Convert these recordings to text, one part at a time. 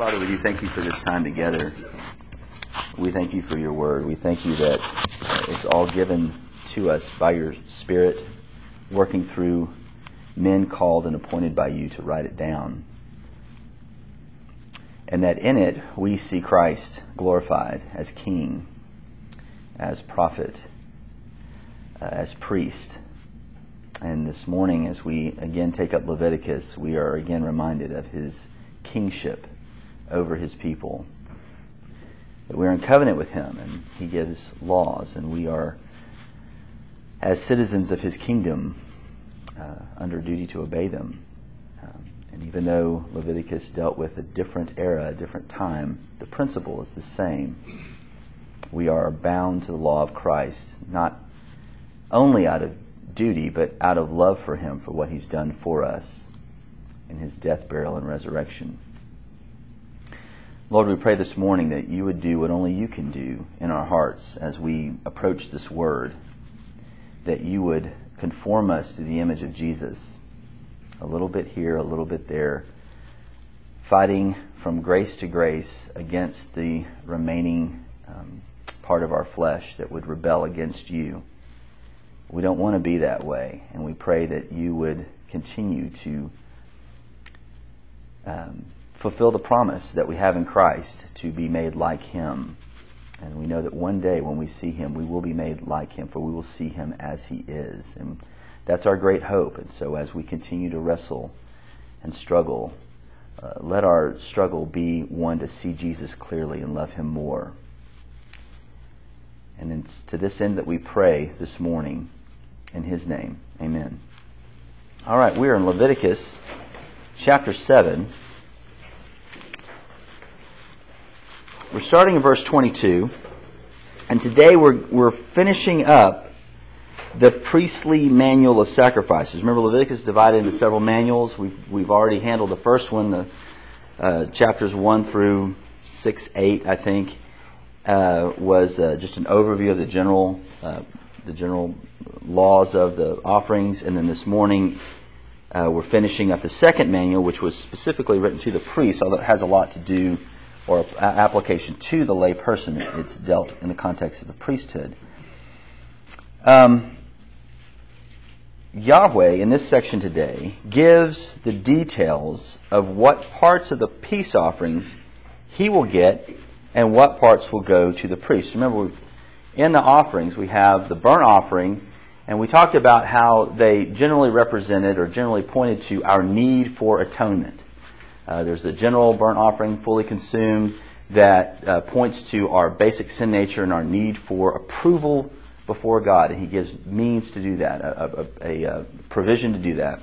Father, we do thank you for this time together. We thank you for your word. We thank you that it's all given to us by your Spirit, working through men called and appointed by you to write it down. And that in it we see Christ glorified as King, as prophet, uh, as priest. And this morning, as we again take up Leviticus, we are again reminded of his kingship over his people. That we're in covenant with him and he gives laws and we are, as citizens of his kingdom, uh, under duty to obey them. Um, and even though Leviticus dealt with a different era, a different time, the principle is the same. We are bound to the law of Christ, not only out of duty, but out of love for him, for what he's done for us in his death, burial, and resurrection. Lord, we pray this morning that you would do what only you can do in our hearts as we approach this word, that you would conform us to the image of Jesus, a little bit here, a little bit there, fighting from grace to grace against the remaining um, part of our flesh that would rebel against you. We don't want to be that way, and we pray that you would continue to um, fulfill the promise that we have in Christ to be made like Him. And we know that one day when we see Him, we will be made like Him, for we will see Him as He is. And that's our great hope. And so as we continue to wrestle and struggle, uh, let our struggle be one to see Jesus clearly and love Him more. And it's to this end that we pray this morning in His name. Amen. All right, we are in Leviticus chapter 7. We're starting in verse 22, and today we're, we're finishing up the priestly manual of sacrifices. Remember, Leviticus is divided into several manuals. We've, we've already handled the first one, the uh, chapters 1 through 6, 8, I think, uh, was uh, just an overview of the general, uh, the general laws of the offerings. And then this morning, uh, we're finishing up the second manual, which was specifically written to the priests, although it has a lot to do or application to the lay person. It's dealt in the context of the priesthood. Um, Yahweh, in this section today, gives the details of what parts of the peace offerings he will get and what parts will go to the priest. Remember, in the offerings, we have the burnt offering, and we talked about how they generally represented or generally pointed to our need for atonement. Uh, there's the general burnt offering, fully consumed, that uh, points to our basic sin nature and our need for approval before God. And He gives means to do that, a, a, a provision to do that.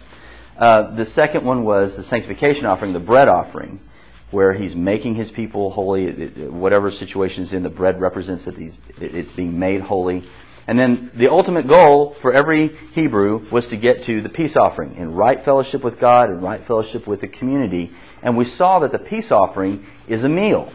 Uh, the second one was the sanctification offering, the bread offering, where He's making His people holy. Whatever situation is in, the bread represents that it's being made holy. And then the ultimate goal for every Hebrew was to get to the peace offering in right fellowship with God and right fellowship with the community. And we saw that the peace offering is a meal.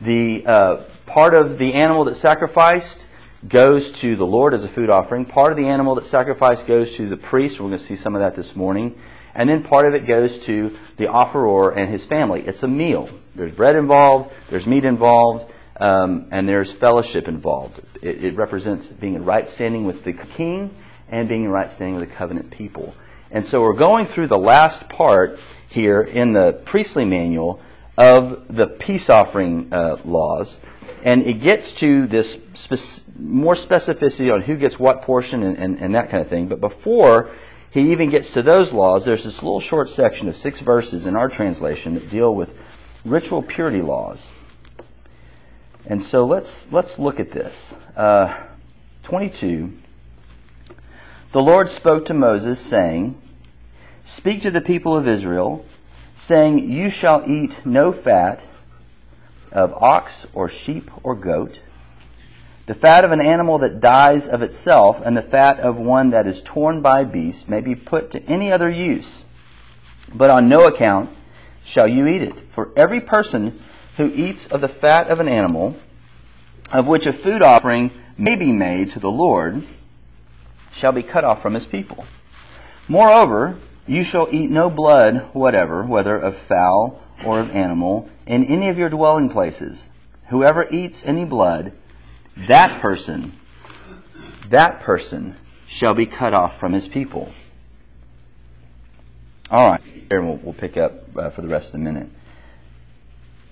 The uh, part of the animal that's sacrificed goes to the Lord as a food offering. Part of the animal that's sacrificed goes to the priest. We're going to see some of that this morning. And then part of it goes to the offerer and his family. It's a meal. There's bread involved, there's meat involved, um, and there's fellowship involved. It, it, represents being in right standing with the king and being in right standing with the covenant people. And so we're going through the last part here in the priestly manual of the peace offering uh, laws, and it gets to this more specificity on who gets what portion and, and, and that kind of thing. But before he even gets to those laws, there's this little short section of six verses in our translation that deal with ritual purity laws. And so let's let's look at this. Uh, 22. The Lord spoke to Moses, saying, Speak to the people of Israel, saying, You shall eat no fat of ox or sheep or goat, the fat of an animal that dies of itself, and the fat of one that is torn by beasts may be put to any other use. But on no account shall you eat it. For every person who eats of the fat of an animal, of which a food offering may be made to the Lord, shall be cut off from his people. Moreover, you shall eat no blood whatever, whether of fowl or of animal in any of your dwelling places. Whoever eats any blood, that person, that person shall be cut off from his people. All right, and we'll, we'll pick up uh, for the rest of the minute.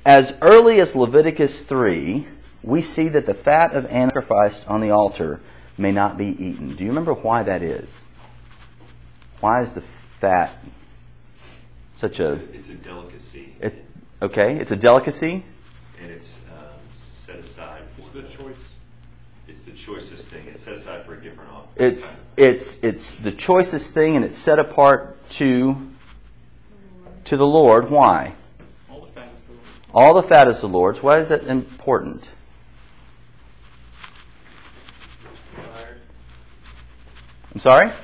As early as Leviticus 3, we see that the fat of animal sacrificed on the altar may not be eaten. Do you remember why that is? Why is the fat such a. It's a delicacy. It, okay, it's a delicacy. And it's um, set aside for the choice. It's the choicest thing. It's set aside for a different offering. It's it's it's the choicest thing, and it's set apart to to the Lord. Why? All the fat is the Lord. All the fat is the Lord's. Why is that important? I'm sorry. The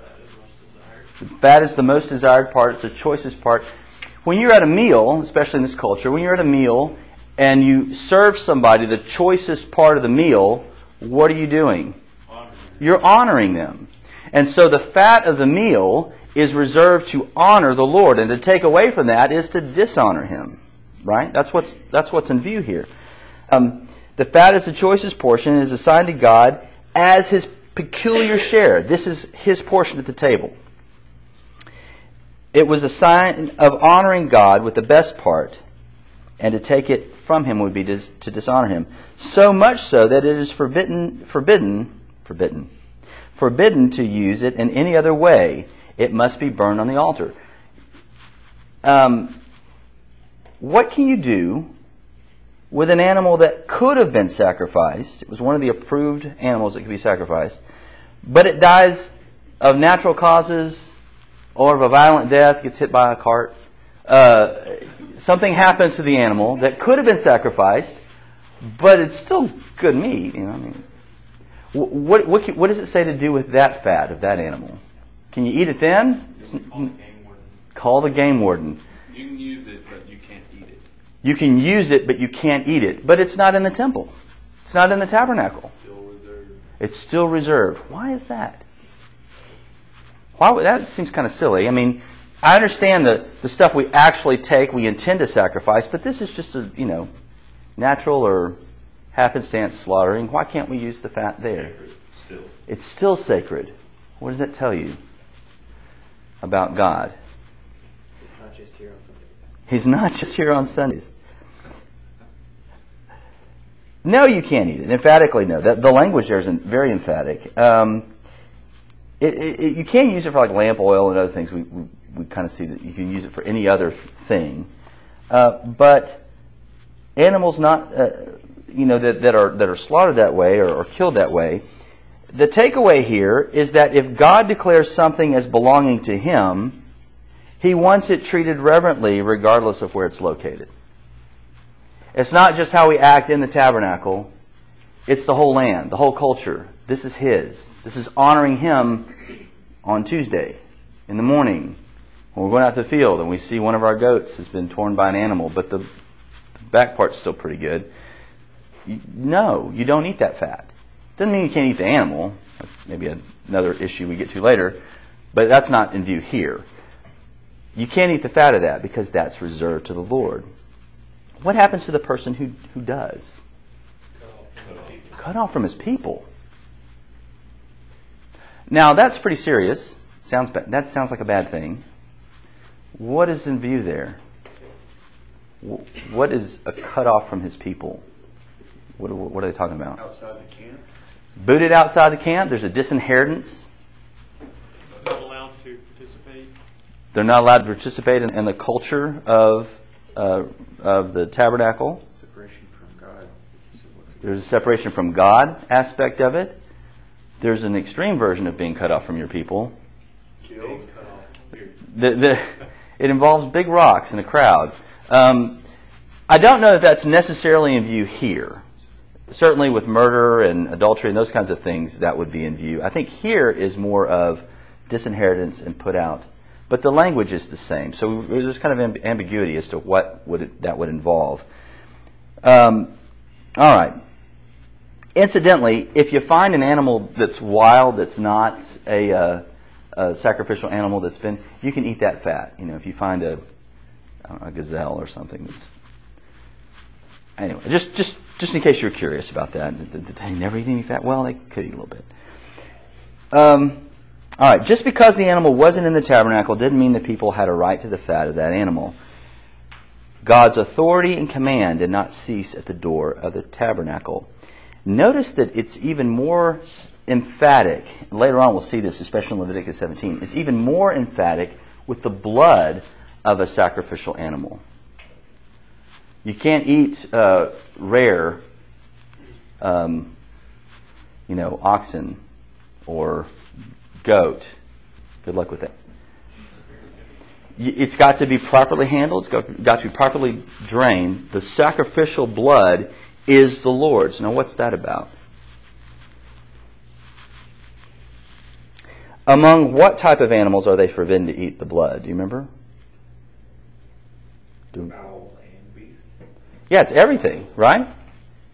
fat is most desired. The fat is the most desired part. It's the choicest part. When you're at a meal, especially in this culture, when you're at a meal and you serve somebody the choicest part of the meal, what are you doing? Honor. You're honoring them. And so the fat of the meal is reserved to honor the Lord, and to take away from that is to dishonor Him. Right? That's what's that's what's in view here. Um, the fat is the choicest portion and is assigned to God as His peculiar share. This is His portion at the table. It was a sign of honoring God with the best part, and to take it from Him would be to, dishonor Him. So much so that it is forbidden, forbidden, forbidden, forbidden to use it in any other way. It must be burned on the altar. Um, what can you do with an animal that could have been sacrificed? It was one of the approved animals that could be sacrificed, but it dies of natural causes or of a violent death, gets hit by a cart. Uh, something happens to the animal that could have been sacrificed, but it's still good meat. You know, I mean, what, what, what does it say to do with that fat of that animal? Can you eat it then? Call the game warden. Call the game warden. You can use it, but you can't eat it. You can use it, but you can't eat it. But it's not in the temple. It's not in the tabernacle. Still reserved. It's still reserved. Why is that? Why would, that seems kind of silly. I mean, I understand the, the stuff we actually take, we intend to sacrifice, but this is just a, you know, natural or happenstance slaughtering. Why can't we use the fat there? Still. It's still sacred. What does that tell you about God? It's not just here on Sundays. He's not just here on Sundays. No, you can't eat it. Emphatically, no. That, the language there is very emphatic. Um, it, it, you can use it for like lamp oil and other things. We, we, we kind of see that you can use it for any other thing. Uh, but animals not, uh, you know, that, that are that are slaughtered that way or, or killed that way. The takeaway here is that if God declares something as belonging to Him, He wants it treated reverently, regardless of where it's located. It's not just how we act in the tabernacle. It's the whole land, the whole culture. This is His. This is honoring Him on Tuesday in the morning when we're going out to the field and we see one of our goats has been torn by an animal, but the, the back part's still pretty good. You, no, you don't eat that fat. Doesn't mean you can't eat the animal. That's maybe another issue we get to later, but that's not in view here. You can't eat the fat of that because that's reserved to the Lord. What happens to the person who, who does? Cut off from his people. Now that's pretty serious. Sounds ba- that sounds like a bad thing. What is in view there? What is a cut off from his people? What, what are they talking about? Outside the camp? Booted outside the camp. There's a disinheritance. Not allowed to participate. They're not allowed to participate in, in the culture of uh, of the tabernacle. Separation from God. It's just what's- There's a separation from God aspect of it. There's an extreme version of being cut off from your people. Killed? Cut off. The, the, it involves big rocks and a crowd. Um, I don't know if that's necessarily in view here. Certainly with murder and adultery and those kinds of things, that would be in view. I think here is more of disinheritance and put out. But the language is the same. So there's kind of amb- ambiguity as to what would it, that would involve. Um, all right. Incidentally, if you find an animal that's wild, that's not a, uh, a sacrificial animal that's been, you can eat that fat. You know, if you find a, a gazelle or something. That's anyway, just just just in case you're curious about that, did they never eat any fat? Well, they could eat a little bit. Um, all right, just because the animal wasn't in the tabernacle didn't mean the people had a right to the fat of that animal. God's authority and command did not cease at the door of the tabernacle. Notice that it's even more emphatic. Later on, we'll see this, especially in Leviticus 17. It's even more emphatic with the blood of a sacrificial animal. You can't eat uh, rare, um, you know, oxen or goat. Good luck with that. It's got to be properly handled. It's got, got to be properly drained. The sacrificial blood is the Lord's. Now, what's that about? Among what type of animals are they forbidden to eat the blood? Do you remember? Do, Fowl and beast. yeah, it's everything, right?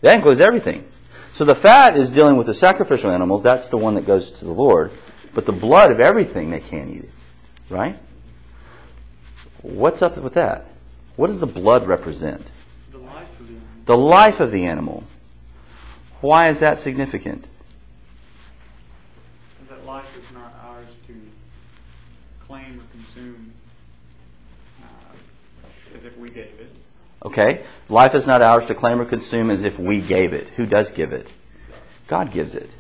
That includes everything. So the fat is dealing with the sacrificial animals. That's the one that goes to the Lord. But the blood of everything, they can't eat it, right? What's up with that? What does the blood represent? The life of the animal. The life of the animal. Why is that significant? That life is not ours to claim or consume uh, as if we gave it. Okay? Life is not ours to claim or consume as if we gave it. Who does give it? God gives it.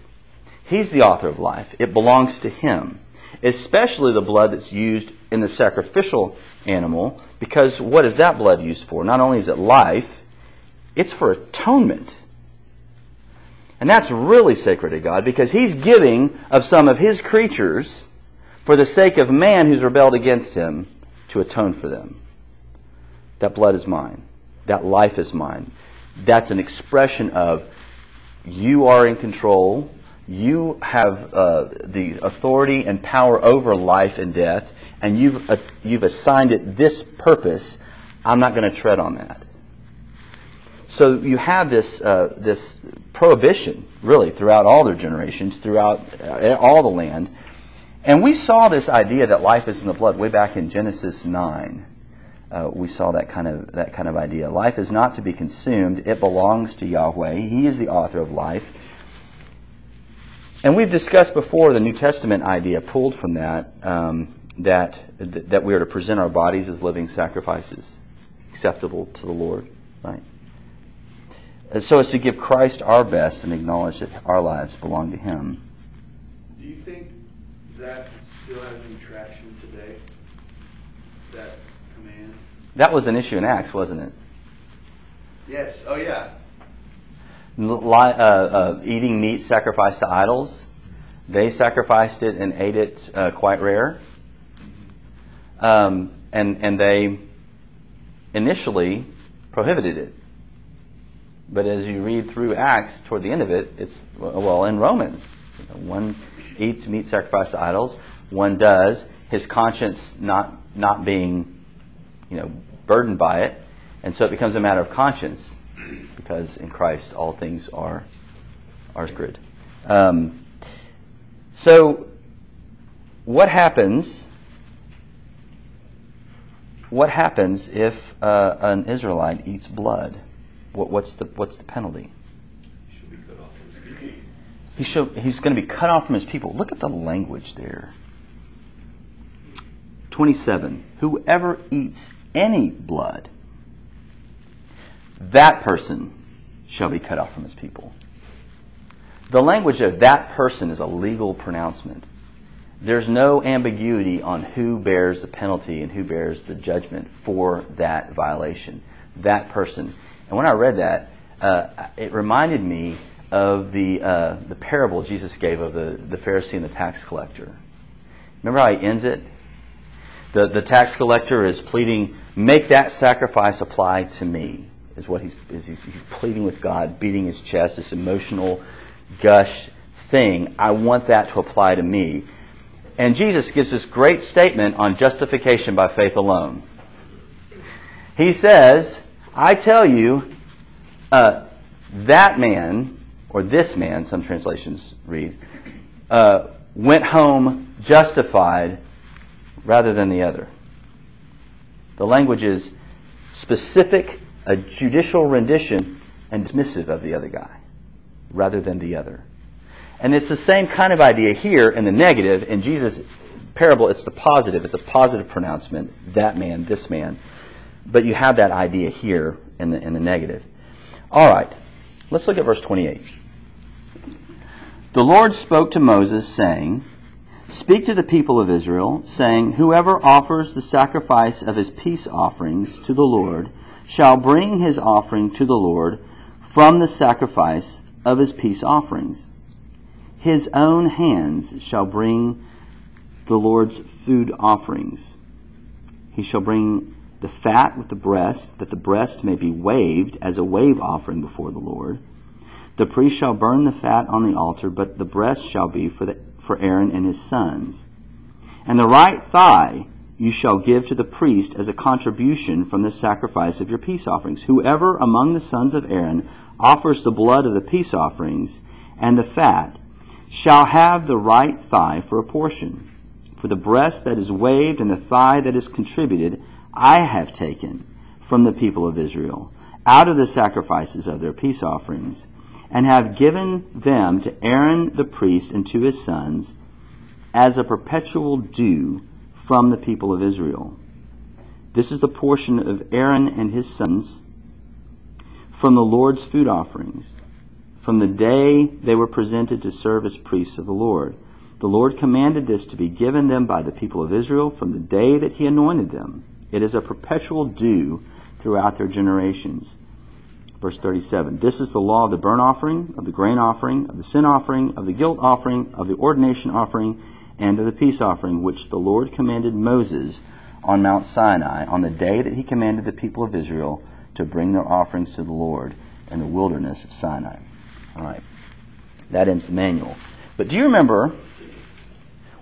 He's the author of life. It belongs to Him. Especially the blood that's used in the sacrificial animal, because what is that blood used for? Not only is it life, it's for atonement. And that's really sacred to God because He's giving of some of His creatures for the sake of man who's rebelled against Him to atone for them. That blood is mine. That life is mine. That's an expression of you are in control. You have uh, the authority and power over life and death, and you've uh, you've assigned it this purpose. I'm not going to tread on that. So you have this uh, this prohibition really throughout all their generations, throughout uh, all the land, and we saw this idea that life is in the blood way back in Genesis nine. Uh, we saw that kind of that kind of idea. Life is not to be consumed; it belongs to Yahweh. He is the author of life. And we've discussed before the New Testament idea pulled from that um, that that we are to present our bodies as living sacrifices, acceptable to the Lord, right? And so as to give Christ our best and acknowledge that our lives belong to Him. Do you think that still has any traction today? That command? That was an issue in Acts, wasn't it? Yes. Oh yeah. Li- uh, uh, eating meat sacrificed to idols. They sacrificed it and ate it uh, quite rare. Um, and, and they initially prohibited it. But as you read through Acts, toward the end of it, it's, well, in Romans, you know, one eats meat sacrificed to idols, one does, his conscience not, not being, you know, burdened by it, and so it becomes a matter of conscience, because in Christ all things are, are good. Um, so, what happens? What happens if uh, an Israelite eats blood? What, what's the what's the penalty? Should be cut off from his people. He show, he's going to be cut off from his people. Look at the language there. 27. Whoever eats any blood, that person shall be cut off from his people. The language of that person is a legal pronouncement. There's no ambiguity on who bears the penalty and who bears the judgment for that violation. That person. And when I read that, uh, it reminded me of the uh, the parable Jesus gave of the, the Pharisee and the tax collector. Remember how he ends it? The the tax collector is pleading, "Make that sacrifice apply to me." Is what he's is he's, he's pleading with God, beating his chest, this emotional gush thing. I want that to apply to me. And Jesus gives this great statement on justification by faith alone. He says, I tell you, uh, that man, or this man, some translations read, uh, went home justified rather than the other. The language is specific, a judicial rendition, and dismissive of the other guy rather than the other. And it's the same kind of idea here in the negative. In Jesus' parable, it's the positive. It's a positive pronouncement. That man, this man. But you have that idea here in the, in the negative. All right. Let's look at verse 28. The Lord spoke to Moses, saying, Speak to the people of Israel, saying, Whoever offers the sacrifice of his peace offerings to the Lord shall bring his offering to the Lord from the sacrifice of his peace offerings. His own hands shall bring the Lord's food offerings. He shall bring the fat with the breast, that the breast may be waved as a wave offering before the Lord. The priest shall burn the fat on the altar, but the breast shall be for, the, for Aaron and his sons. And the right thigh you shall give to the priest as a contribution from the sacrifice of your peace offerings. Whoever among the sons of Aaron offers the blood of the peace offerings and the fat shall have the right thigh for a portion. For the breast that is waved and the thigh that is contributed, I have taken from the people of Israel out of the sacrifices of their peace offerings, and have given them to Aaron the priest and to his sons as a perpetual due from the people of Israel. This is the portion of Aaron and his sons from the Lord's food offerings, from the day they were presented to serve as priests of the Lord. The Lord commanded this to be given them by the people of Israel from the day that he anointed them. It is a perpetual due throughout their generations. Verse 37 This is the law of the burnt offering, of the grain offering, of the sin offering, of the guilt offering, of the ordination offering, and of the peace offering, which the Lord commanded Moses on Mount Sinai on the day that he commanded the people of Israel to bring their offerings to the Lord in the wilderness of Sinai. All right. That ends the manual. But do you remember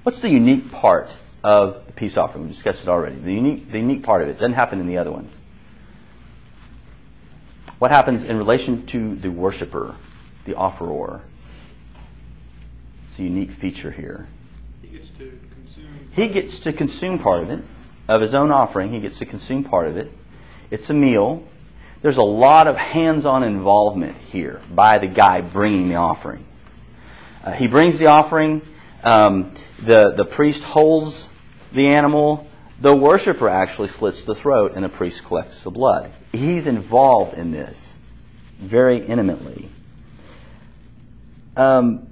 what's the unique part of the peace offering? We discussed it already. The unique, the unique part of it doesn't happen in the other ones. What happens in relation to the worshiper, the offerer? It's a unique feature here. He gets to consume. He gets to consume part of it, of his own offering. He gets to consume part of it. It's a meal. There's a lot of hands-on involvement here by the guy bringing the offering. Uh, he brings the offering. Um, the the priest holds the animal. The worshiper actually slits the throat, and the priest collects the blood. He's involved in this very intimately. Um,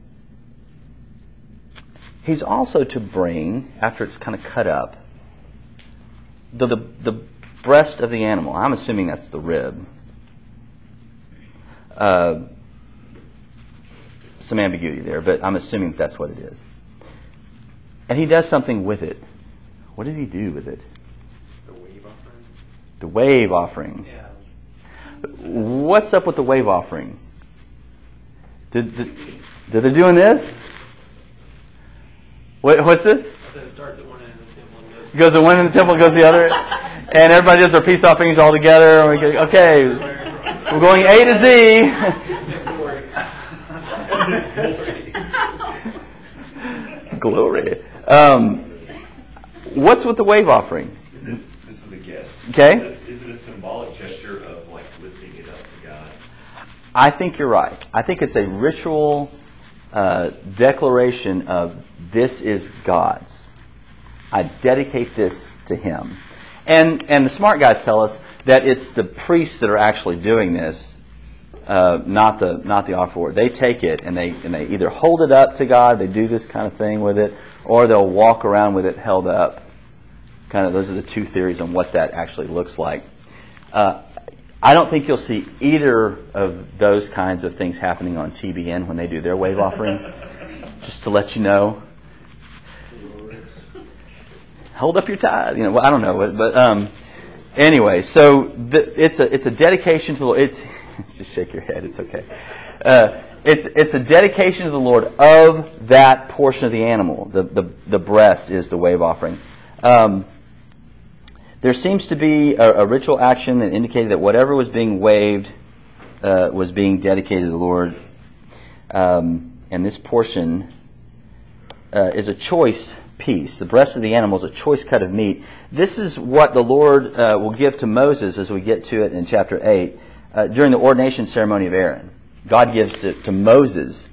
he's also to bring, after it's kind of cut up, the, the, the breast of the animal. I'm assuming that's the rib. Uh, some ambiguity there, but I'm assuming that's what it is. And he does something with it. What does he do with it? The wave offering? The wave offering. Yeah. What's up with the wave offering? Did, did, did they're doing this? What, what's this? So it starts at one end of the temple and goes. Goes to one in the temple, goes the other, and everybody does their peace offerings all together. And we go, okay, we're going A to Z. Glory. Um, what's with the wave offering? Is it, this is a guess. Okay. Is, is it a symbolic gesture of like lifting it up to God? I think you're right. I think it's a ritual uh, declaration of this is God's. I dedicate this to Him. And and the smart guys tell us that it's the priests that are actually doing this, uh, not the not the offerer. They take it and they and they either hold it up to God, they do this kind of thing with it, or they'll walk around with it held up. Kind of those are the two theories on what that actually looks like. Uh, I don't think you'll see either of those kinds of things happening on TBN when they do their wave offerings. Just to let you know, hold up your tithe. You know, well, I don't know, but, but um, anyway, so the, it's a it's a dedication to the Lord. It's just shake your head. It's okay. Uh, it's it's a dedication to the Lord of that portion of the animal. The the the breast is the wave offering. Um, there seems to be a, a, ritual action that indicated that whatever was being waved uh, was being dedicated to the Lord. Um, and this portion uh, is a choice piece. The breast of the animal is a choice cut of meat. This is what the Lord uh, will give to Moses as we get to it in chapter 8 uh, during the ordination ceremony of Aaron. God gives to, to, Moses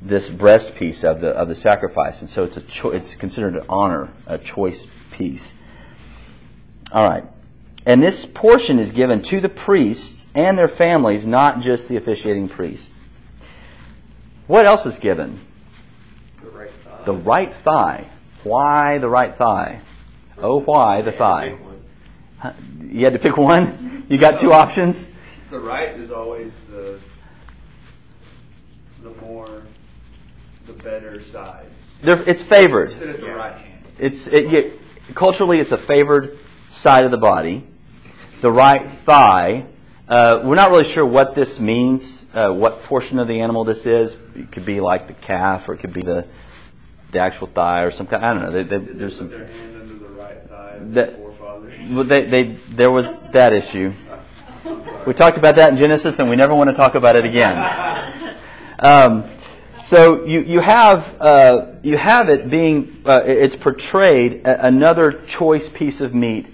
this breast piece of the of the sacrifice, and so it's a cho- it's considered an honor, a choice piece. All right, and this portion is given to the priests and their families, not just the officiating priest. What else is given? The right thigh. The right thigh. Why the right thigh? Oh, why the thigh? You had to pick one? You got two options? The right is always the the more the better side. They're, it's favored. Sit at the right hand. It's it, you- culturally it's a favored side of the body. The right thigh. Uh, we're not really sure what this means. Uh, what portion of the animal this is? It could be like the calf, or it could be the the actual thigh, or some kind. I don't know. They, they, Did they there's put some. their hand under the right thigh of That- the forefathers? Well, they, they, there was that issue. We talked about that in Genesis, and we never want to talk about it again. Um, so you, you have uh, you have it being uh, it's portrayed another choice piece of meat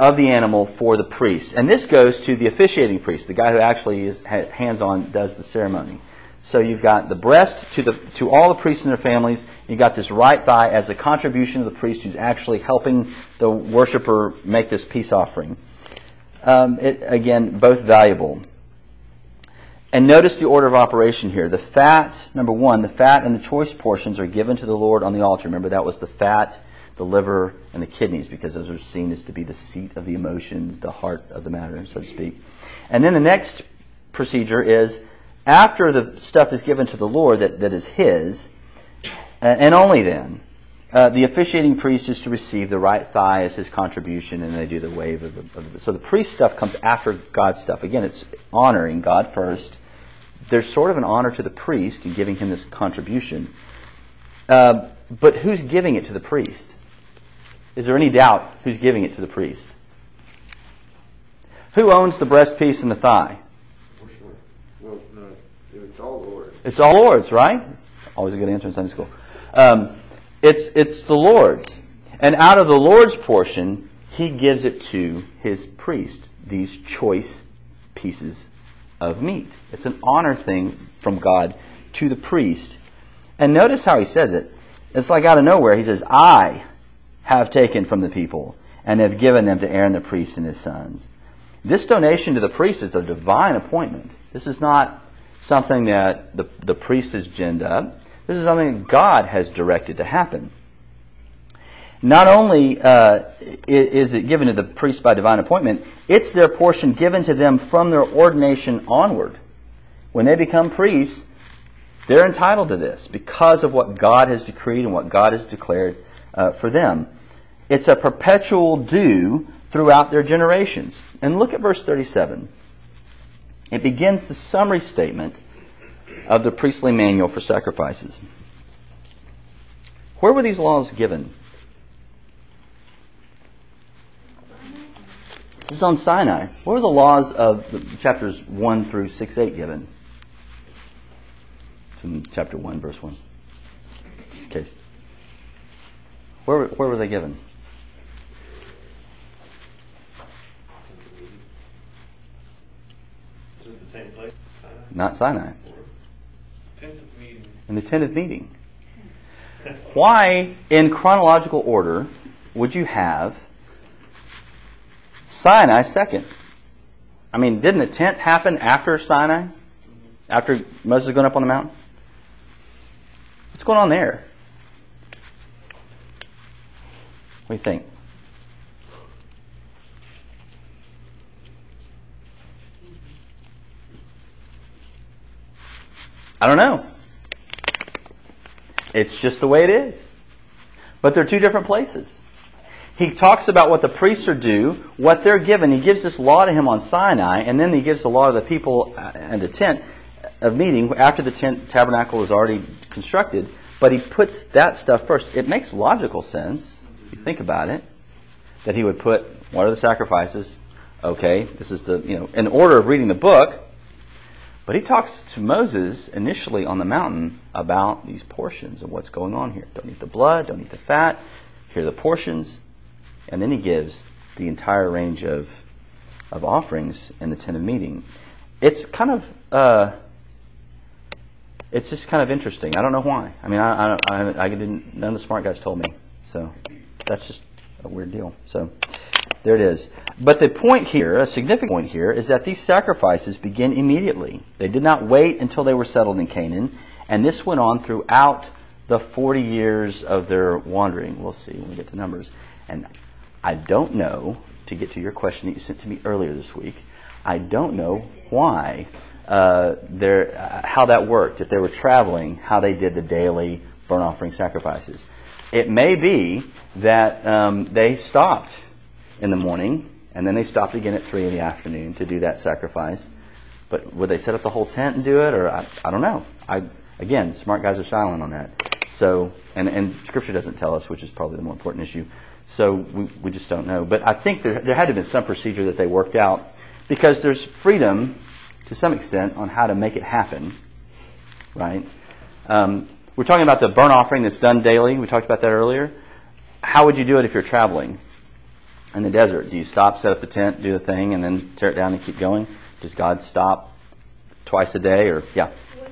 of the animal for the priest, and this goes to the officiating priest, the guy who actually is hands on does the ceremony. So you've got the breast to the to all the priests and their families. You've got this right thigh as a contribution of the priest who's actually helping the worshiper make this peace offering. Um, it, again, both valuable. And notice the order of operation here. The fat, number one, the fat and the choice portions are given to the Lord on the altar. Remember, that was the fat, the liver, and the kidneys, because those are seen as to be the seat of the emotions, the heart of the matter, so to speak. And then the next procedure is after the stuff is given to the Lord that, that is His, and only then, uh, the officiating priest is to receive the right thigh as his contribution, and they do the wave of the, of the. So the priest stuff comes after God's stuff. Again, it's honoring God first. There's sort of an honor to the priest in giving him this contribution. Uh, but who's giving it to the priest? Is there any doubt who's giving it to the priest? Who owns the breast piece and the thigh? Well, no, it's all Lord. It's all Lord's, right? Always a good answer in Sunday school. Um, it's it's the Lord's, and out of the Lord's portion, He gives it to His priest. These choice pieces of meat. It's an honor thing from God to the priest. And notice how He says it. It's like out of nowhere. He says, "I have taken from the people and have given them to Aaron the priest and his sons." This donation to the priest is a divine appointment. This is not something that the, the priest has ginned up. This is something that God has directed to happen. Not only uh, is it given to the priests by divine appointment, it's their portion given to them from their ordination onward. When they become priests, they're entitled to this because of what God has decreed and what God has declared uh, for them. It's a perpetual due throughout their generations. And look at verse 37. It begins the summary statement of the priestly manual for sacrifices. Where were these laws given? This is on Sinai. Where were the laws of the chapters 1 through 6 8 given? It's in chapter 1, verse 1. Just in case. Where, where were they given? Is the same place? Sinai? Not Sinai. Tenth. In the tent of meeting. Why, in chronological order, would you have Sinai second? I mean, didn't the tent happen after Sinai? After Moses going up on the mountain? What's going on there? What do you think? I don't know. It's just the way it is. But they're two different places. He talks about what the priests are due, what they're given. He gives this law to him on Sinai, and then he gives the law to the people uh, and the tent of meeting after the tent tabernacle is already constructed. But he puts that stuff first. It makes logical sense. If you think about it, that he would put what are the sacrifices? Okay, this is the you know in order of reading the book. But he talks to Moses initially on the mountain about these portions and what's going on here. Don't eat the blood, don't eat the fat. Here are the portions. And then he gives the entire range of, of offerings in the tent of meeting. It's kind of, uh, it's just kind of interesting. I don't know why. I mean, I, I, I, I didn't, none of the smart guys told me. So that's just a weird deal. So there it is. But the point here, a significant point here, is that these sacrifices begin immediately. They did not wait until they were settled in Canaan, and this went on throughout the 40 years of their wandering. We'll see when we get to Numbers. And I don't know, to get to your question that you sent to me earlier this week, I don't know why, uh, uh, how that worked. If they were traveling, how they did the daily burnt offering sacrifices. It may be that um, they stopped in the morning and then they stopped again at 3 in the afternoon to do that sacrifice. But would they set up the whole tent and do it, or I, I don't know. I again, smart guys are silent on that. So, and and Scripture doesn't tell us, which is probably the more important issue. So we we just don't know. But I think there there had to been some procedure that they worked out because there's freedom to some extent on how to make it happen, right? Um, we're talking about the burnt offering that's done daily. We talked about that earlier. How would you do it if you're traveling? In the desert? Do you stop, set up the tent, do the thing, and then tear it down and keep going? Does God stop twice a day, or yeah? Was,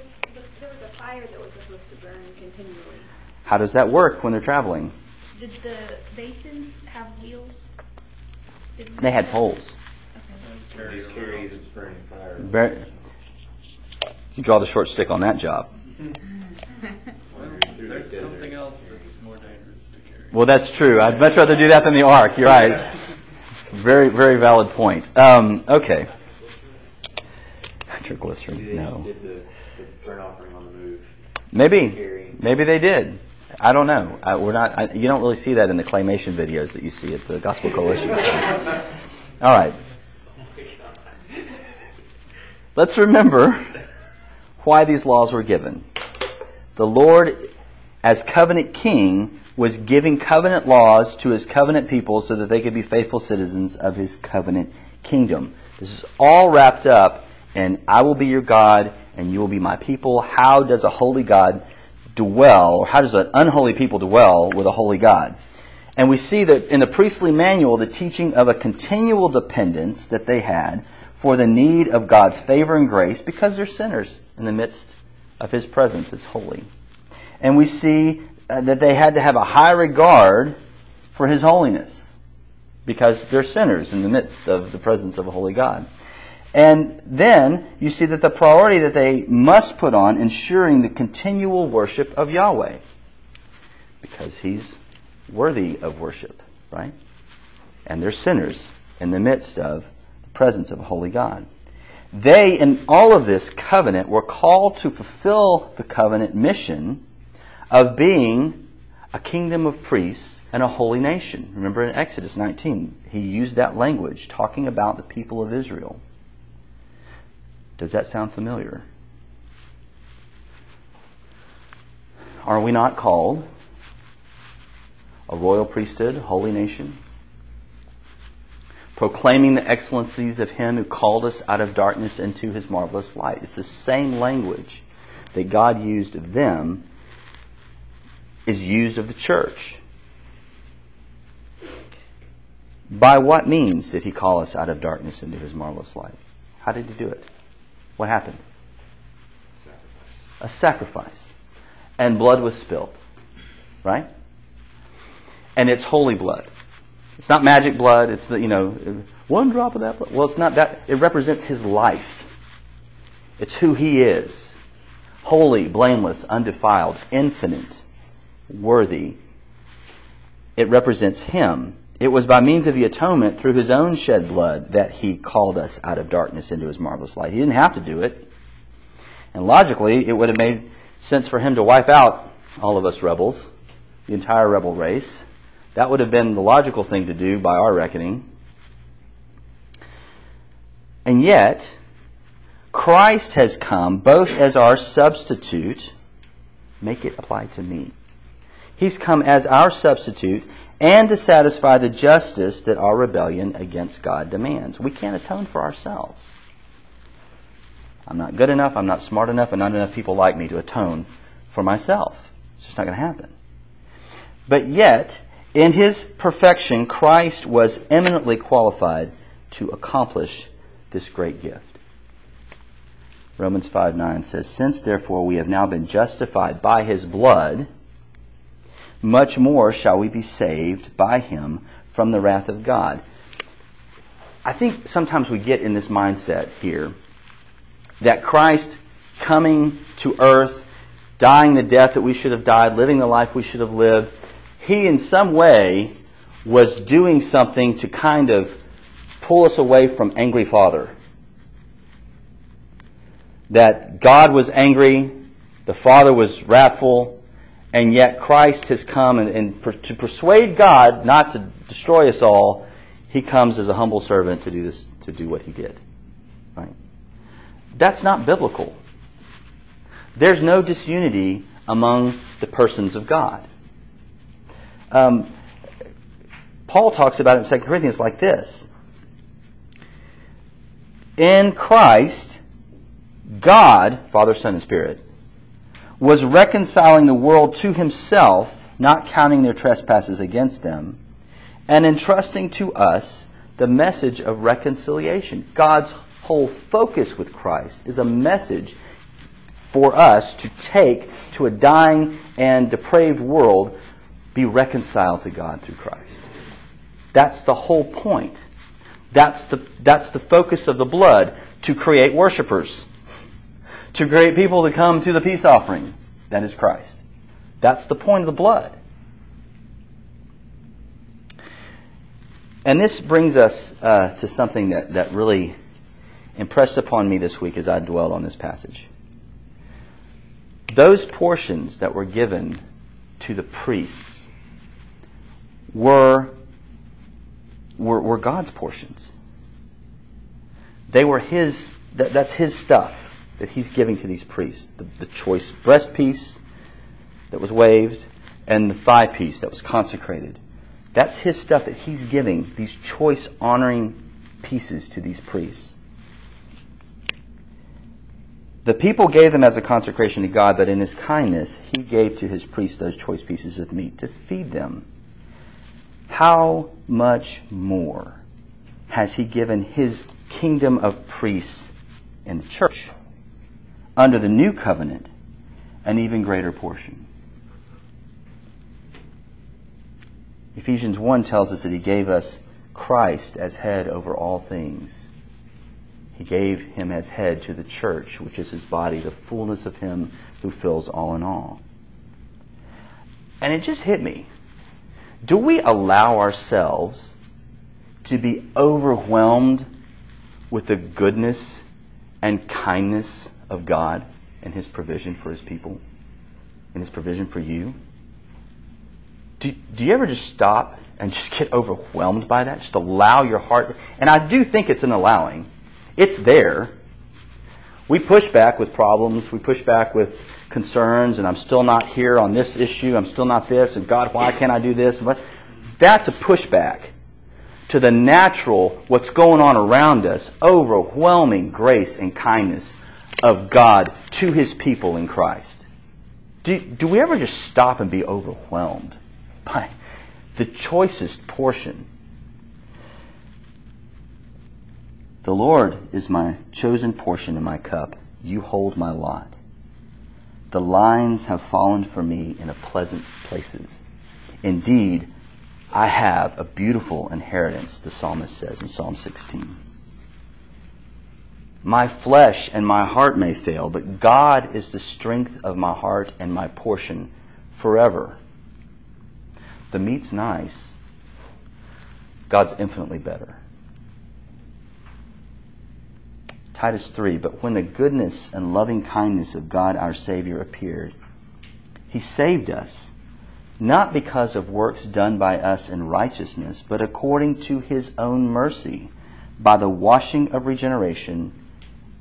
there was a fire that was supposed to burn continually. How does that work when they're traveling? Did the basins have wheels? Did They had poles. These carries its burning fire. You draw the short stick on that job. There's something else that's more dangerous to carry. Well, that's true. I'd much rather do that than the ark. You're right. Very, very valid point. Um, okay. Nitroglycerin. No. did the, the offering on the move. Maybe, maybe they did. I don't know. I, we're not. I, you don't really see that in the claymation videos that you see at the Gospel Coalition. All right. Let's remember why these laws were given. The Lord, as covenant king, was giving covenant laws to his covenant people so that they could be faithful citizens of his covenant kingdom. This is all wrapped up in I will be your God and you will be my people. How does a holy God dwell, or how does an unholy people dwell with a holy God? And we see that in the priestly manual, the teaching of a continual dependence that they had for the need of God's favor and grace because they're sinners in the midst of His presence. It's holy. And we see uh, that they had to have a high regard for His holiness because they're sinners in the midst of the presence of a holy God. And then you see that the priority that they must put on ensuring the continual worship of Yahweh because He's worthy of worship, right? And they're sinners in the midst of the presence of a holy God. They, in all of this covenant, were called to fulfill the covenant mission of being a kingdom of priests and a holy nation. Remember in Exodus 19, he used that language talking about the people of Israel. Does that sound familiar? Are we not called a royal priesthood, holy nation? Proclaiming the excellencies of Him who called us out of darkness into His marvelous light. It's the same language that God used them is used of the church. By what means did He call us out of darkness into His marvelous light? How did He do it? What happened? A sacrifice. And blood was spilled. Right? And it's holy blood. It's not magic blood. It's the, you know, one drop of that blood. Well, it's not that. It represents his life. It's who he is. Holy, blameless, undefiled, infinite, worthy. It represents him. It was by means of the atonement through his own shed blood that he called us out of darkness into his marvelous light. He didn't have to do it. And logically, it would have made sense for him to wipe out all of us rebels, the entire rebel race. That would have been the logical thing to do by our reckoning. And yet, Christ has come both as our substitute, make it apply to me. He's come as our substitute and to satisfy the justice that our rebellion against God demands. We can't atone for ourselves. I'm not good enough, I'm not smart enough, and not enough people like me to atone for myself. It's just not going to happen. But yet, in his perfection, Christ was eminently qualified to accomplish this great gift. Romans 5 9 says, Since therefore we have now been justified by his blood, much more shall we be saved by him from the wrath of God. I think sometimes we get in this mindset here that Christ coming to earth, dying the death that we should have died, living the life we should have lived, he in some way was doing something to kind of pull us away from angry father. That God was angry, the father was wrathful, and yet Christ has come and, and per, to persuade God not to destroy us all, he comes as a humble servant to do this, to do what he did. Right? That's not biblical. There's no disunity among the persons of God. Um, Paul talks about it in 2 Corinthians like this In Christ, God, Father, Son, and Spirit, was reconciling the world to himself, not counting their trespasses against them, and entrusting to us the message of reconciliation. God's whole focus with Christ is a message for us to take to a dying and depraved world, be reconciled to God through Christ. That's the whole point. That's the, that's the focus of the blood, to create worshipers. To create people to come to the peace offering. That is Christ. That's the point of the blood. And this brings us uh, to something that, that really impressed upon me this week as I dwelled on this passage. Those portions that were given to the priests were, were, were God's portions. They were His, that, that's His stuff that He's giving to these priests. The, the choice breastpiece that was waved and the thigh piece that was consecrated. That's His stuff that He's giving, these choice honoring pieces to these priests. The people gave them as a consecration to God, but in his kindness, he gave to his priests those choice pieces of meat to feed them. How much more has he given his kingdom of priests in the church under the new covenant an even greater portion? Ephesians 1 tells us that he gave us Christ as head over all things he gave him as head to the church, which is his body, the fullness of him who fills all in all. And it just hit me. Do we allow ourselves to be overwhelmed with the goodness and kindness of God and his provision for his people and his provision for you? Do, do you ever just stop and just get overwhelmed by that? Just allow your heart. And I do think it's an allowing. It's there. We push back with problems. We push back with concerns, and I'm still not here on this issue. I'm still not this, and God, why can't I do this? That's a pushback to the natural, what's going on around us, overwhelming grace and kindness of God to His people in Christ. Do, do we ever just stop and be overwhelmed by the choicest portion The Lord is my chosen portion in my cup. You hold my lot. The lines have fallen for me in a pleasant places. Indeed, I have a beautiful inheritance, the psalmist says in Psalm 16. My flesh and my heart may fail, but God is the strength of my heart and my portion forever. The meat's nice. God's infinitely better. Titus 3 But when the goodness and loving kindness of God our Savior appeared, He saved us, not because of works done by us in righteousness, but according to His own mercy, by the washing of regeneration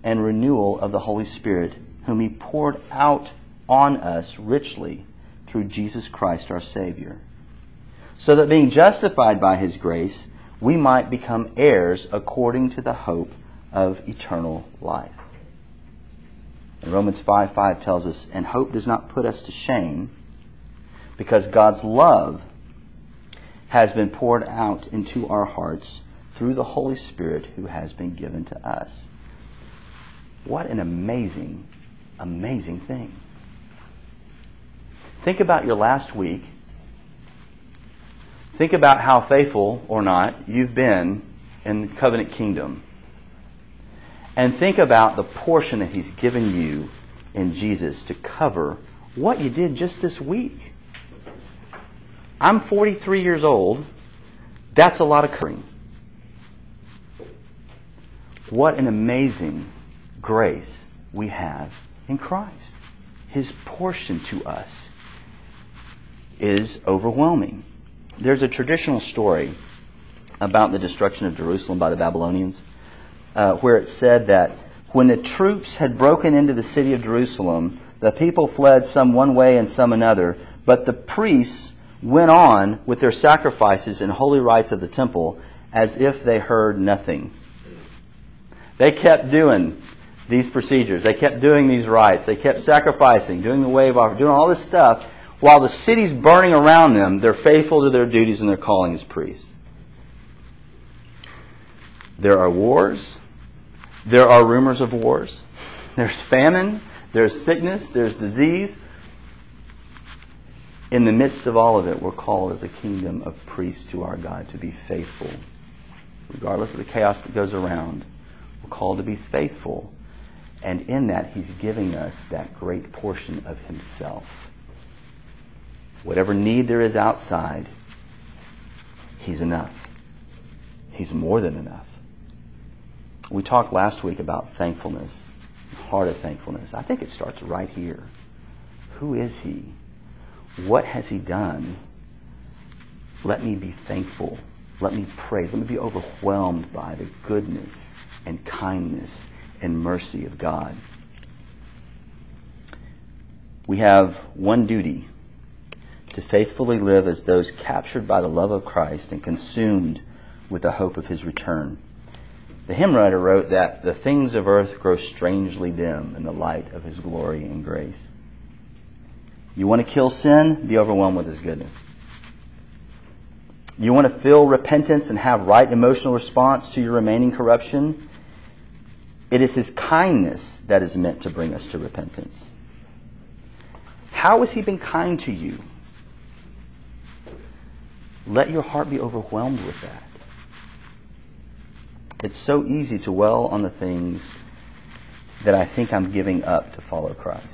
and renewal of the Holy Spirit, whom He poured out on us richly through Jesus Christ our Savior. So that being justified by His grace, we might become heirs according to the hope of eternal life. And Romans 5 5 tells us, And hope does not put us to shame, because God's love has been poured out into our hearts through the Holy Spirit who has been given to us. What an amazing, amazing thing. Think about your last week. Think about how faithful or not you've been in the covenant kingdom. And think about the portion that He's given you in Jesus to cover what you did just this week. I'm 43 years old. That's a lot of covering. What an amazing grace we have in Christ. His portion to us is overwhelming. There's a traditional story about the destruction of Jerusalem by the Babylonians, uh, where it said that when the troops had broken into the city of Jerusalem, the people fled some one way and some another, but the priests went on with their sacrifices and holy rites of the temple as if they heard nothing. They kept doing these procedures. They kept doing these rites. They kept sacrificing, doing the wave offering, doing all this stuff. While the city's burning around them, they're faithful to their duties and their calling as priests. There are wars. There are rumors of wars. There's famine. There's sickness. There's disease. In the midst of all of it, we're called as a kingdom of priests to our God to be faithful. Regardless of the chaos that goes around, we're called to be faithful. And in that, He's giving us that great portion of Himself. Whatever need there is outside, He's enough. He's more than enough. We talked last week about thankfulness, heart of thankfulness. I think it starts right here. Who is He? What has He done? Let me be thankful. Let me praise. Let me be overwhelmed by the goodness and kindness and mercy of God. We have one duty to faithfully live as those captured by the love of Christ and consumed with the hope of his return. The hymn writer wrote that the things of earth grow strangely dim in the light of his glory and grace. You want to kill sin? Be overwhelmed with his goodness. You want to feel repentance and have right emotional response to your remaining corruption? It is his kindness that is meant to bring us to repentance. How has he been kind to you? Let your heart be overwhelmed with that. It's so easy to dwell on the things that I think I'm giving up to follow Christ.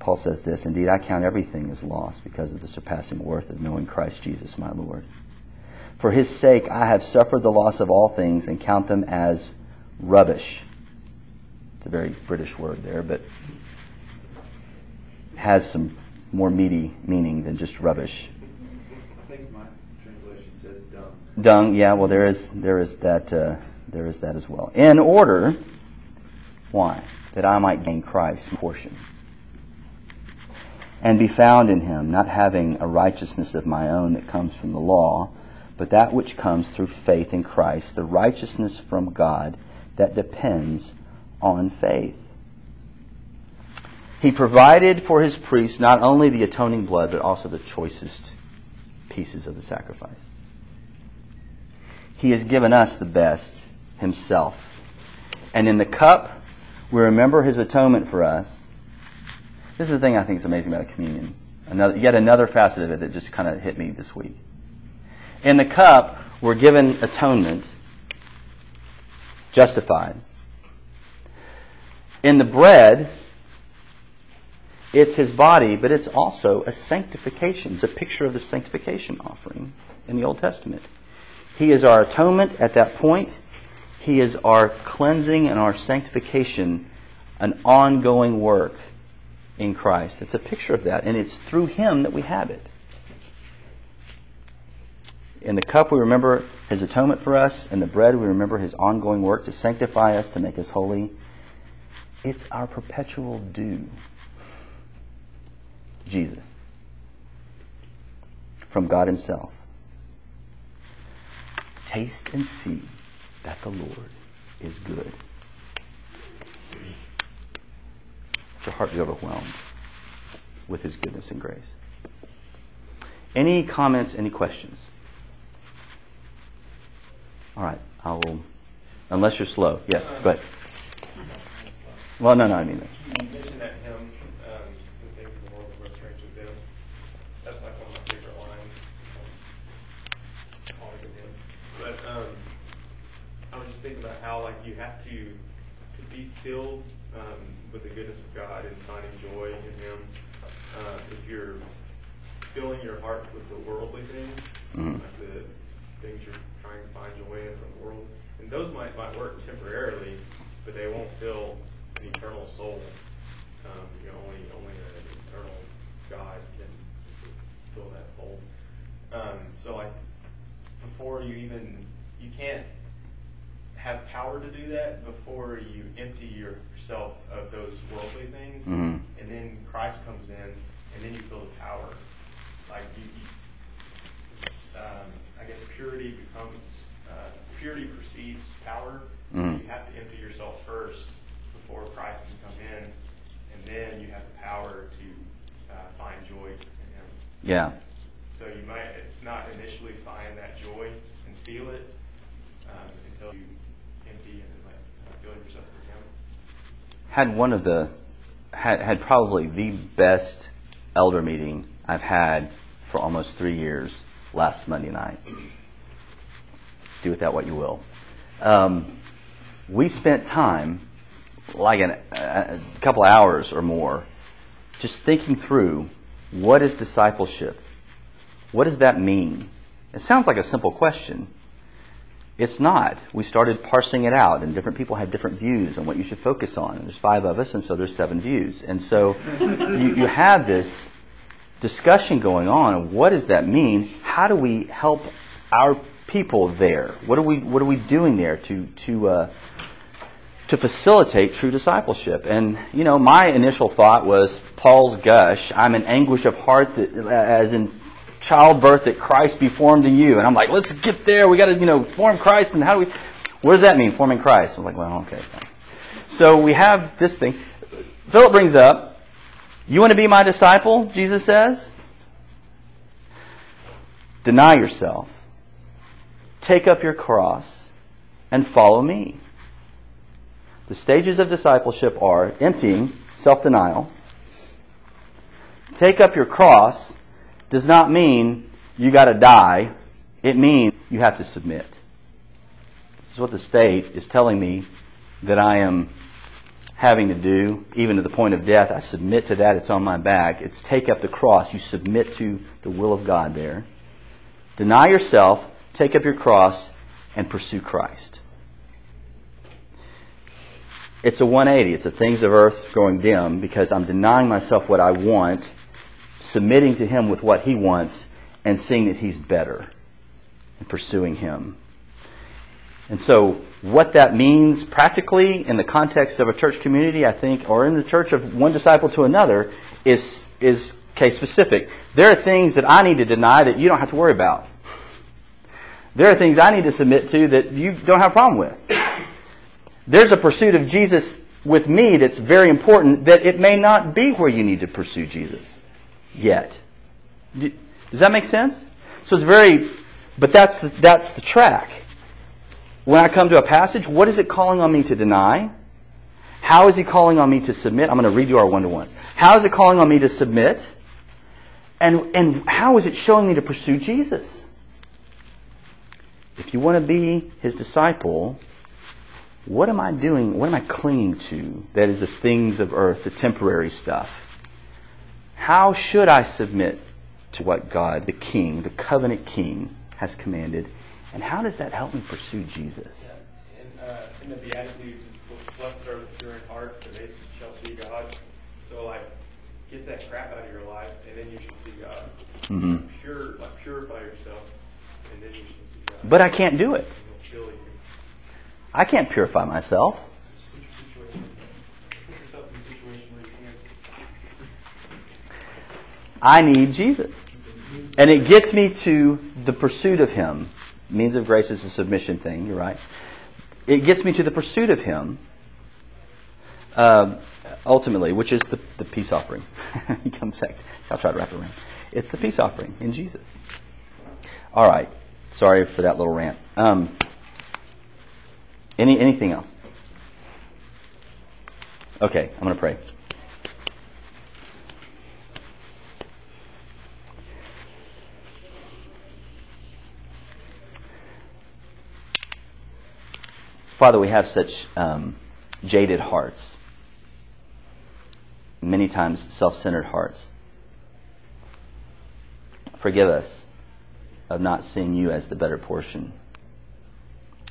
Paul says this Indeed, I count everything as loss because of the surpassing worth of knowing Christ Jesus my Lord. For his sake I have suffered the loss of all things and count them as rubbish. It's a very British word there, but has some more meaty meaning than just rubbish. I think my translation says dung. Dung, yeah, well there is there is that uh, there is that as well. In order, why? That I might gain Christ's portion and be found in him, not having a righteousness of my own that comes from the law, but that which comes through faith in Christ, the righteousness from God that depends on faith. He provided for his priests not only the atoning blood, but also the choicest pieces of the sacrifice. He has given us the best himself. And in the cup, we remember his atonement for us. This is the thing I think is amazing about communion. Another, yet another facet of it that just kind of hit me this week. In the cup, we're given atonement, justified. In the bread, it's his body, but it's also a sanctification. It's a picture of the sanctification offering in the Old Testament. He is our atonement at that point. He is our cleansing and our sanctification, an ongoing work in Christ. It's a picture of that, and it's through Him that we have it. In the cup, we remember His atonement for us. In the bread, we remember His ongoing work to sanctify us, to make us holy. It's our perpetual due. Jesus. From God Himself. Taste and see that the Lord is good. Your heart be overwhelmed with His goodness and grace. Any comments, any questions? All right, I will, unless you're slow. Yes, go ahead. Well, no, no, I mean, You mentioned that hymn, um, the things in the world were strange with them. That's like one of my favorite lines. All the good hymns. But um, I was just thinking about how like you have to to be filled um, with the goodness of God and finding joy in Him. Uh, if you're filling your heart with the worldly things, Mhm. like the things you're trying to find joy in from the world, and those might might work temporarily, but they won't fill an eternal soul. Um, you know, only only an eternal God can fill that hole. Um, so like before you even you can't have power to do that before you empty yourself of those worldly things, Mhm. and then Christ comes in, and then you feel the power. Like you, you um, I guess purity becomes uh, purity precedes power. Mhm. You have to empty yourself first before Christ can come in, and then you have the power to uh, find joy in Him. yeah. So you might not initially find that joy and feel it um, until you empty and like uh, fill yourself with Him. had one of the had had probably the best elder meeting I've had for almost three years last Monday night. Do with that what you will. Um, we spent time, like an, a, couple hours or more, just thinking through what is discipleship. What does that mean? It sounds like a simple question, it's not. We started parsing it out, and different people had different views on what you should focus on. And there's five of us, and so there's seven views. And so you, you have this discussion going on what does that mean? How do we help our people there? What are we What are we doing there to to uh, to facilitate true discipleship? And you know, my initial thought was Paul's gush. I'm in anguish of heart, that, as in childbirth that Christ be formed in you. And I'm like, let's get there. We got to, you know, form Christ. And how do we, what does that mean, forming Christ? I'm like, well, okay. So we have this thing. Philip brings up, you want to be my disciple, Jesus says? Deny yourself. Take up your cross and follow me. The stages of discipleship are emptying, self-denial. Take up your cross does not mean you got to die. It means you have to submit. This is what the state is telling me that I am having to do, even to the point of death. I submit to that. It's on my back. It's take up the cross. You submit to the will of God there. Deny yourself, take up your cross, and pursue Christ. It's a 180. It's a things of earth growing dim because I'm denying myself what I want submitting to Him with what He wants and seeing that He's better and pursuing Him. And so, what that means practically in the context of a church community, I think, or in the church of one disciple to another, is, is case specific. There are things that I need to deny that you don't have to worry about. There are things I need to submit to that you don't have a problem with. There's a pursuit of Jesus with me that's very important that it may not be where you need to pursue Jesus yet. Does that make sense? So it's very, but that's that's the track. When I come to a passage, what is it calling on me to deny? How is he calling on me to submit? I'm going to redo our one-to-ones. How is it calling on me to submit? And, and how is it showing me to pursue Jesus? If you want to be his disciple, what am I doing? What am I clinging to that is the things of earth, the temporary stuff? How should I submit to what God, the King, the covenant King, has commanded? And how does that help me pursue Jesus? Yeah. And uh, in the Beatitudes, it's blessed are the pure in heart, for they shall see God. So like, get that crap out of your life, and then you should see God. hmm Pure, like purify yourself, and then you should see God. But I can't do it. And He'll fill you. I can't purify myself. Put your situation- put yourself in a situation where you can. I need Jesus. And it gets me to the pursuit of Him. Means of grace is a submission thing, you're right. it gets me to the pursuit of Him, um, ultimately, which is the, the peace offering. he comes back. I'll try to wrap it around. It's the peace offering in Jesus. All right. Sorry for that little rant. Um, any anything else? Okay, I'm going to pray. Father, we have such um, jaded hearts, many times self centered hearts. Forgive us of not seeing you as the better portion.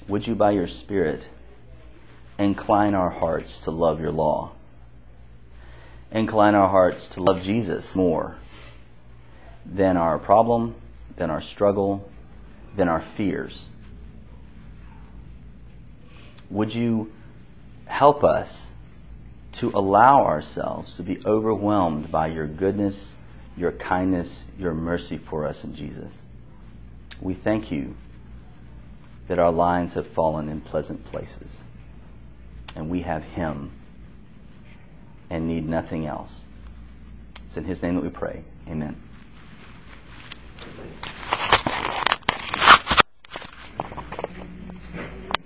Would you, by your Spirit, incline our hearts to love your law? Incline our hearts to love Jesus more than our problem, than our struggle, than our fears. Would you help us to allow ourselves to be overwhelmed by your goodness, your kindness, your mercy for us in Jesus? We thank you that our lines have fallen in pleasant places and we have Him and need nothing else. It's in His name that we pray. Amen.